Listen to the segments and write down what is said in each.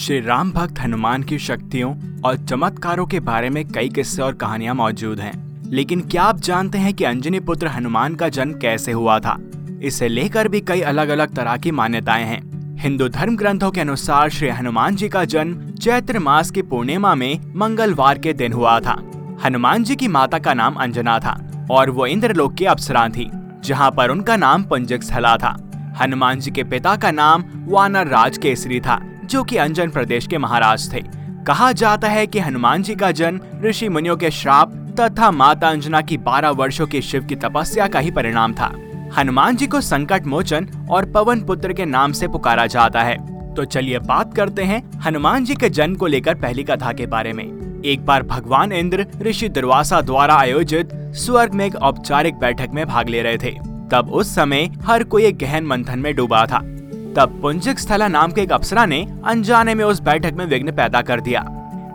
श्री राम भक्त हनुमान की शक्तियों और चमत्कारों के बारे में कई किस्से और कहानियाँ मौजूद हैं। लेकिन क्या आप जानते हैं कि अंजनी पुत्र हनुमान का जन्म कैसे हुआ था? इसे लेकर भी कई अलग अलग तरह की मान्यताएँ हैं। हिंदू धर्म ग्रंथों के अनुसार श्री हनुमान जी का जन्म चैत्र मास की पूर्णिमा में मंगलवार के दिन हुआ था। हनुमान जी की माता का नाम अंजना था और वो इंद्रलोक की अप्सरा थी, जहाँ पर उनका नाम पंजक स्थला था। हनुमान जी के पिता का नाम वानर राज केसरी था। जो कि अंजन प्रदेश के महाराज थे। कहा जाता है कि हनुमान जी का जन्म ऋषि मुनियों के श्राप तथा माता अंजना की 12 वर्षों की शिव की तपस्या का ही परिणाम था। हनुमान जी को संकट मोचन और पवन पुत्र के नाम से पुकारा जाता है। तो चलिए बात करते हैं हनुमान जी के जन्म को लेकर पहली कथा के बारे में। एक बार भगवान इंद्र ऋषि दुर्वासा द्वारा आयोजित स्वर्ग में एक औपचारिक बैठक में भाग ले रहे थे। तब उस समय हर कोई एक गहन मंथन में डूबा था। तब पुंजिक स्थला नाम के एक अप्सरा ने अनजाने में उस बैठक में विघ्न पैदा कर दिया।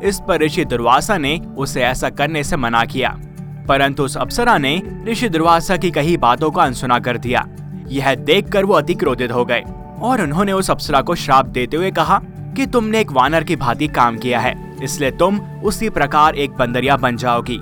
इस पर ऋषि दुर्वासा ने उसे ऐसा करने से मना किया। परंतु उस अप्सरा ने ऋषि दुर्वासा की कही बातों को अनसुना कर दिया। यह देखकर वो अति क्रोधित हो गए और उन्होंने उस अप्सरा को श्राप देते हुए कहा कि तुमने एक वानर की भांति काम किया है, इसलिए तुम उसी प्रकार एक बंदरिया बन जाओगी।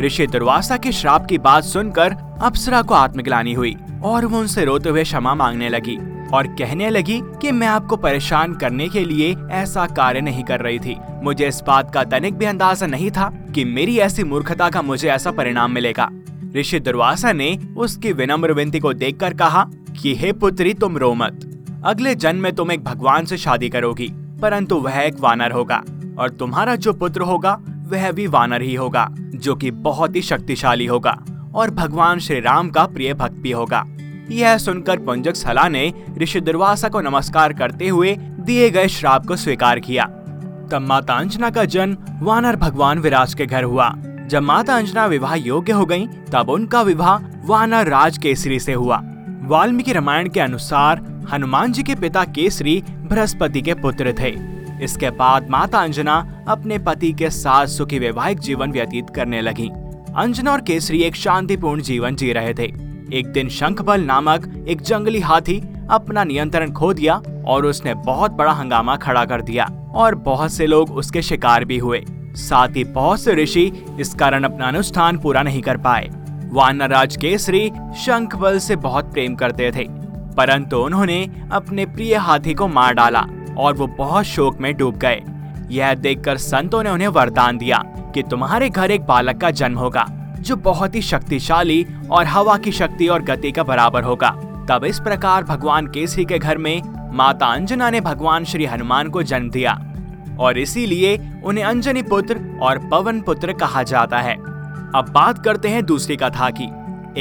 ऋषि दुर्वासा के श्राप की बात सुनकर अप्सरा को आत्मग्लानी हुई और वो उनसे रोते हुए क्षमा मांगने लगी। और कहने लगी कि मैं आपको परेशान करने के लिए ऐसा कार्य नहीं कर रही थी। मुझे इस बात का तनिक भी अंदाज़ा नहीं था कि मेरी ऐसी मूर्खता का मुझे ऐसा परिणाम मिलेगा। ऋषि दुर्वासा ने उसकी विनम्र विनती को देखकर कहा कि, हे पुत्री, तुम रो मत। अगले जन्म में तुम एक भगवान से शादी करोगी, परंतु वह एक वानर होगा और तुम्हारा जो पुत्र होगा, वह भी वानर ही होगा, जो कि बहुत ही शक्तिशाली होगा और भगवान श्री राम का प्रिय भक्त भी होगा। यह सुनकर पुंजक सला ने ऋषि दुर्वासा को नमस्कार करते हुए दिए गए श्राप को स्वीकार किया। तब माता अंजना का जन्म वानर भगवान विराज के घर हुआ। जब माता अंजना विवाह योग्य हो गई तब उनका विवाह वानर राज केसरी से हुआ। वाल्मीकि रामायण के अनुसार हनुमान जी के पिता केसरी बृहस्पति के पुत्र थे। इसके बाद माता अंजना अपने पति के साथ सुखी वैवाहिक जीवन व्यतीत करने लगी। अंजना और केसरी एक शांतिपूर्ण जीवन जी रहे थे। एक दिन शंखबल नामक एक जंगली हाथी अपना नियंत्रण खो दिया और उसने बहुत बड़ा हंगामा खड़ा कर दिया और बहुत से लोग उसके शिकार भी हुए। साथ ही बहुत से ऋषि इस कारण अपना अनुष्ठान पूरा नहीं कर पाए। वानराज केसरी शंखबल से बहुत प्रेम करते थे, परंतु उन्होंने अपने प्रिय हाथी को मार डाला और वो बहुत शोक में डूब गए। यह देखकर संतों ने उन्हें वरदान दिया कि तुम्हारे घर एक बालक का जन्म होगा। जो बहुत ही शक्तिशाली और हवा की शक्ति और गति का बराबर होगा। तब इस प्रकार भगवान केसरी के घर में माता अंजना ने भगवान श्री हनुमान को जन्म दिया। और इसीलिए उन्हें अंजनी पुत्र और पवन पुत्र कहा जाता है। अब बात करते हैं दूसरी कथा की।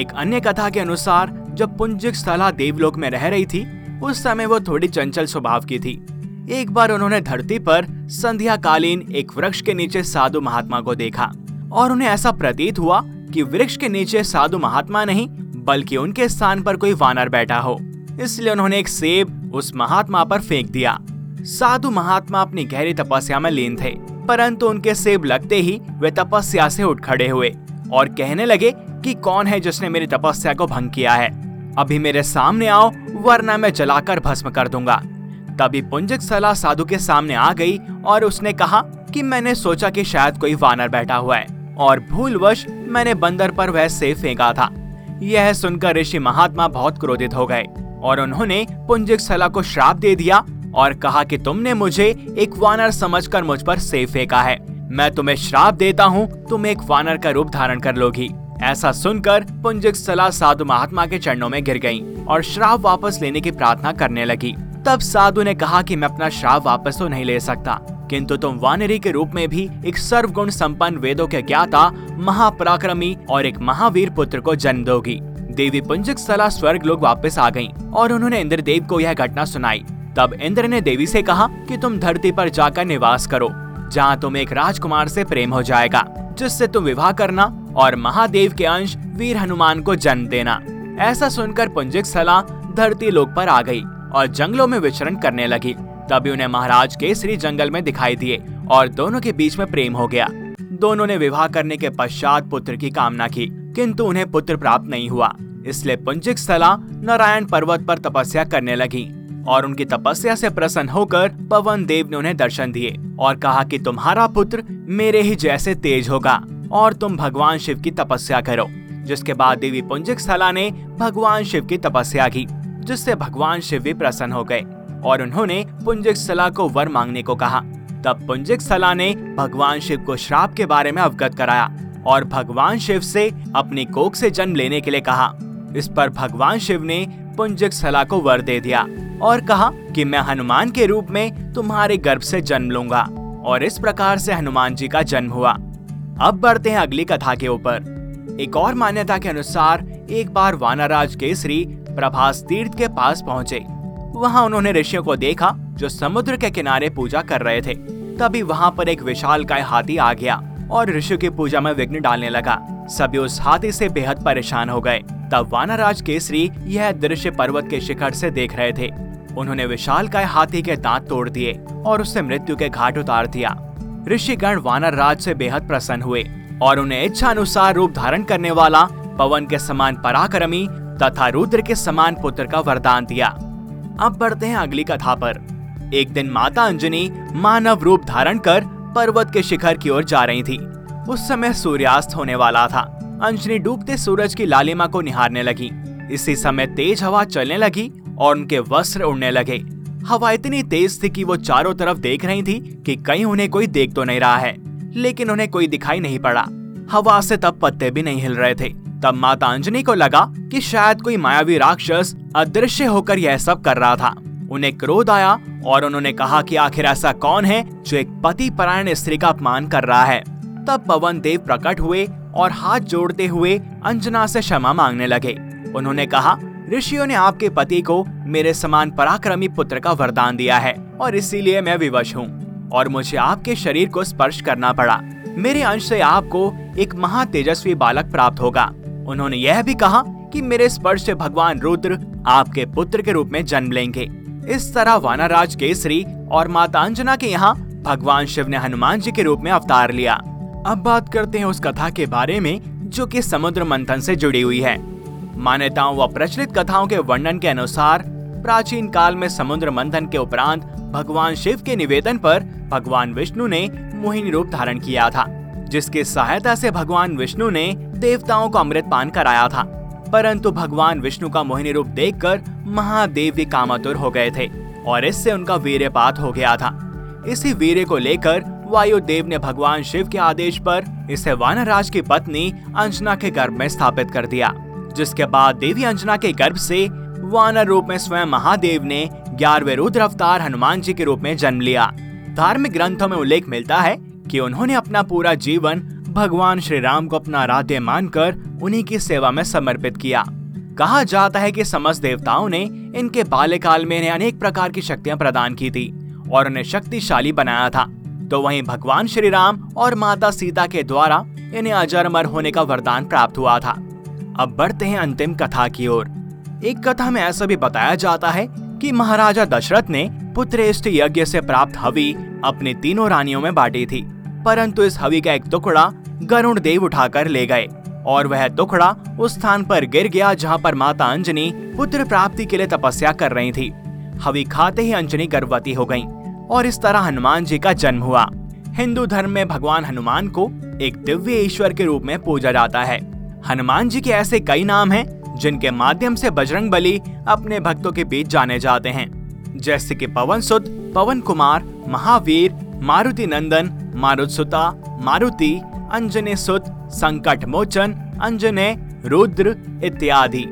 एक अन्य कथा के अनुसार, जब पुंजिक स्थला देवलोक में रह रही थी, उस समय वो थोड़ी चंचल स्वभाव की थी। एक बार उन्होंने धरती पर संध्या कालीन एक वृक्ष के नीचे साधु महात्मा को देखा। और उन्हें ऐसा प्रतीत हुआ कि वृक्ष के नीचे साधु महात्मा नहीं, बल्कि उनके स्थान पर कोई वानर बैठा हो। इसलिए उन्होंने एक सेब उस महात्मा पर फेंक दिया। साधु महात्मा अपनी गहरी तपस्या में लीन थे, परंतु उनके सेब लगते ही वे तपस्या से उठ खड़े हुए और कहने लगे कि कौन है जिसने मेरी तपस्या को भंग किया है? अभी मेरे सामने आओ, वरना मैं जलाकर भस्म कर दूँगा। तभी पुंजक सलाह साधु के सामने आ गई और उसने कहा कि मैंने सोचा कि शायद कोई वानर बैठा हुआ है। और भूलवश मैंने बंदर पर वह सेब फेंका था। यह सुनकर ऋषि महात्मा बहुत क्रोधित हो गए और उन्होंने पुंजिक सला को श्राप दे दिया और कहा कि तुमने मुझे एक वानर समझकर मुझ पर सेब फेंका है। मैं तुम्हें श्राप देता हूँ, तुम एक वानर का रूप धारण कर लोगी। ऐसा सुनकर पुंजिक सला साधु महात्मा के चरणों में गिर गई और श्राप वापस लेने की प्रार्थना करने लगी। तब साधु ने कहा कि मैं अपना श्राप वापस तो नहीं ले सकता। किंतु तुम वानरी के रूप में भी एक सर्वगुण संपन्न वेदों के ज्ञाता, महापराक्रमी और एक महावीर पुत्र को जन्म दोगी। देवी पुंजक सला स्वर्ग लोग वापस आ गई और उन्होंने इंद्रदेव को यह घटना सुनाई। तब इंद्र ने देवी से कहा कि तुम धरती पर जाकर निवास करो, जहाँ तुम एक राजकुमार से प्रेम हो जाएगा, जिससे तुम विवाह करना और महादेव के अंश वीर हनुमान को जन्म देना। ऐसा सुनकर पुंजिक सला धरती लोक पर आ गई और जंगलों में विचरण करने लगी। तभी उन्हें महाराज केसरी जंगल में दिखाई दिए और दोनों के बीच में प्रेम हो गया। दोनों ने विवाह करने के पश्चात पुत्र की कामना की, किंतु उन्हें पुत्र प्राप्त नहीं हुआ। इसलिए पुंजिक स्थला नारायण पर्वत पर तपस्या करने लगी और उनकी तपस्या से प्रसन्न होकर पवन देव ने उन्हें दर्शन दिए और कहा कि तुम्हारा पुत्र मेरे ही जैसे तेज होगा और तुम भगवान शिव की तपस्या करो, जिसके बाद देवी पुंजिक स्थला ने भगवान शिव की तपस्या की, जिससे भगवान शिव भी प्रसन्न हो गए। और उन्होंने पुंजिक सला को वर मांगने को कहा। तब पुंजिक सला ने भगवान शिव को श्राप के बारे में अवगत कराया और भगवान शिव से अपनी कोख से जन्म लेने के लिए कहा। इस पर भगवान शिव ने पुंजिक सला को वर दे दिया और कहा कि मैं हनुमान के रूप में तुम्हारे गर्भ से जन्म लूँगा और इस प्रकार से हनुमान जी का जन्म हुआ। अब बढ़ते हैं अगली कथा के ऊपर। एक और मान्यता के अनुसार एक बार वानराज केसरी प्रभास तीर्थ के पास पहुँचे। वहाँ उन्होंने ऋषियों को देखा, जो समुद्र के किनारे पूजा कर रहे थे। तभी वहाँ पर एक विशाल काय हाथी आ गया और ऋषियों की पूजा में विघ्न डालने लगा। सभी उस हाथी से बेहद परेशान हो गए। तब वानराज केसरी यह दृश्य पर्वत के शिखर से देख रहे थे। उन्होंने विशाल काय हाथी के दांत तोड़ दिए और उससे मृत्यु के घाट उतार दिया। ऋषिगण वानर राज से बेहद प्रसन्न हुए और उन्हें इच्छा अनुसार रूप धारण करने वाला पवन के समान पराक्रमी तथा रुद्र के समान पुत्र का वरदान दिया। अब बढ़ते हैं अगली कथा पर। एक दिन माता अंजनी मानव रूप धारण कर पर्वत के शिखर की ओर जा रही थी। उस समय सूर्यास्त होने वाला था। अंजनी डूबते सूरज की लालिमा को निहारने लगी। इसी समय तेज हवा चलने लगी और उनके वस्त्र उड़ने लगे। हवा इतनी तेज थी कि वो चारों तरफ़ देख रही थी कि कहीं उन्हें कोई देख तो नहीं रहा है, लेकिन उन्हें कोई दिखाई नहीं पड़ा। हवा से तब पत्ते भी नहीं हिल रहे थे। तब माता अंजनी को लगा कि शायद कोई मायावी राक्षस अदृश्य होकर यह सब कर रहा था। उन्हें क्रोध आया और उन्होंने कहा कि आखिर ऐसा कौन है जो एक पति परायण स्त्री का अपमान कर रहा है। तब पवन देव प्रकट हुए और हाथ जोड़ते हुए अंजना से क्षमा मांगने लगे। उन्होंने कहा, ऋषियों ने आपके पति को मेरे समान पराक्रमी पुत्र का वरदान दिया है और इसीलिए मैं विवश हूँ और मुझे आपके शरीर को स्पर्श करना पड़ा। मेरे अंश से आपको एक महातेजस्वी बालक प्राप्त होगा। उन्होंने यह भी कहा कि मेरे स्पर्श से भगवान रुद्र आपके पुत्र के रूप में जन्म लेंगे। इस तरह वानाराज केसरी और माता अंजना के यहाँ भगवान शिव ने हनुमान जी के रूप में अवतार लिया। अब बात करते हैं उस कथा के बारे में, जो कि समुद्र मंथन से जुड़ी हुई है। मान्यताओं व प्रचलित कथाओं के वर्णन के अनुसार, प्राचीन काल में समुद्र मंथन के उपरांत भगवान शिव के निवेदन पर भगवान विष्णु ने मोहिनी रूप धारण किया था, जिसकी सहायता से भगवान विष्णु ने देवताओं को अमृत पान कराया था। परंतु भगवान विष्णु का मोहिनी रूप देखकर महादेव भी कामातुर हो गए थे और इससे उनका वीरपात हो गया था। इसी वीर को लेकर वायुदेव ने भगवान शिव के आदेश पर इसे वानराज की पत्नी अंजना के गर्भ में स्थापित कर दिया, जिसके बाद देवी अंजना के गर्भ से वानर रूप में स्वयं महादेव ने ग्यारहवे रुद्र अवतार हनुमान जी के रूप में जन्म लिया। धार्मिक ग्रंथों में उल्लेख मिलता है कि उन्होंने अपना पूरा जीवन भगवान श्री राम को अपना आराध्य मानकर उन्हीं की सेवा में समर्पित किया। कहा जाता है कि समस्त देवताओं ने इनके बाल्यकाल में इन्हें अनेक प्रकार की शक्तियाँ प्रदान की थी और उन्हें शक्तिशाली बनाया था। तो वहीं भगवान श्री राम और माता सीता के द्वारा इन्हें अजरमर होने का वरदान प्राप्त हुआ था। अब बढ़ते हैं अंतिम कथा की ओर। एक कथा में ऐसा भी बताया जाता है कि महाराजा दशरथ ने पुत्र यज्ञ से प्राप्त हवी अपनी तीनों रानियों में बांटी थी, परंतु इस हवी का एक टुकड़ा गरुण देव उठाकर ले गए और वह दुखड़ा उस स्थान पर गिर गया जहाँ पर माता अंजनी पुत्र प्राप्ति के लिए तपस्या कर रही थी। हवि खाते ही अंजनी गर्भवती हो गई और इस तरह हनुमान जी का जन्म हुआ। हिंदू धर्म में भगवान हनुमान को एक दिव्य ईश्वर के रूप में पूजा जाता है। हनुमान जी के ऐसे कई नाम हैं, जिनके माध्यम से बजरंग बली अपने भक्तों के बीच जाने जाते हैं। जैसे कि पवन सुत, पवन कुमार, महावीर, मारुति नंदन, मारुतसुता, मारुति अंजने सुत संकट मोचन अंजने रुद्र इत्यादि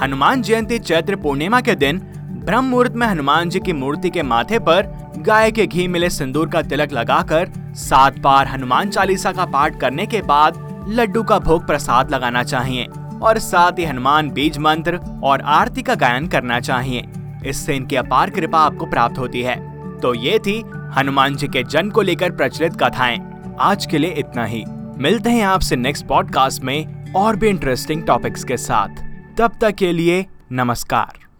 हनुमान जयंती चैत्र पूर्णिमा के दिन ब्रह्म मुहूर्त में हनुमान जी की मूर्ति के माथे पर गाय के घी मिले सिंदूर का तिलक लगाकर सात बार हनुमान चालीसा का पाठ करने के बाद लड्डू का भोग प्रसाद लगाना चाहिए और साथ ही हनुमान बीज मंत्र और आरती का गायन करना चाहिए। इससे इनकी अपार कृपा आपको प्राप्त होती है। तो ये थी हनुमान जी के जन्म को लेकर प्रचलित कथाएँ। आज के लिए इतना ही। मिलते हैं आपसे नेक्स्ट पॉडकास्ट में और भी इंटरेस्टिंग टॉपिक्स के साथ। तब तक के लिए नमस्कार।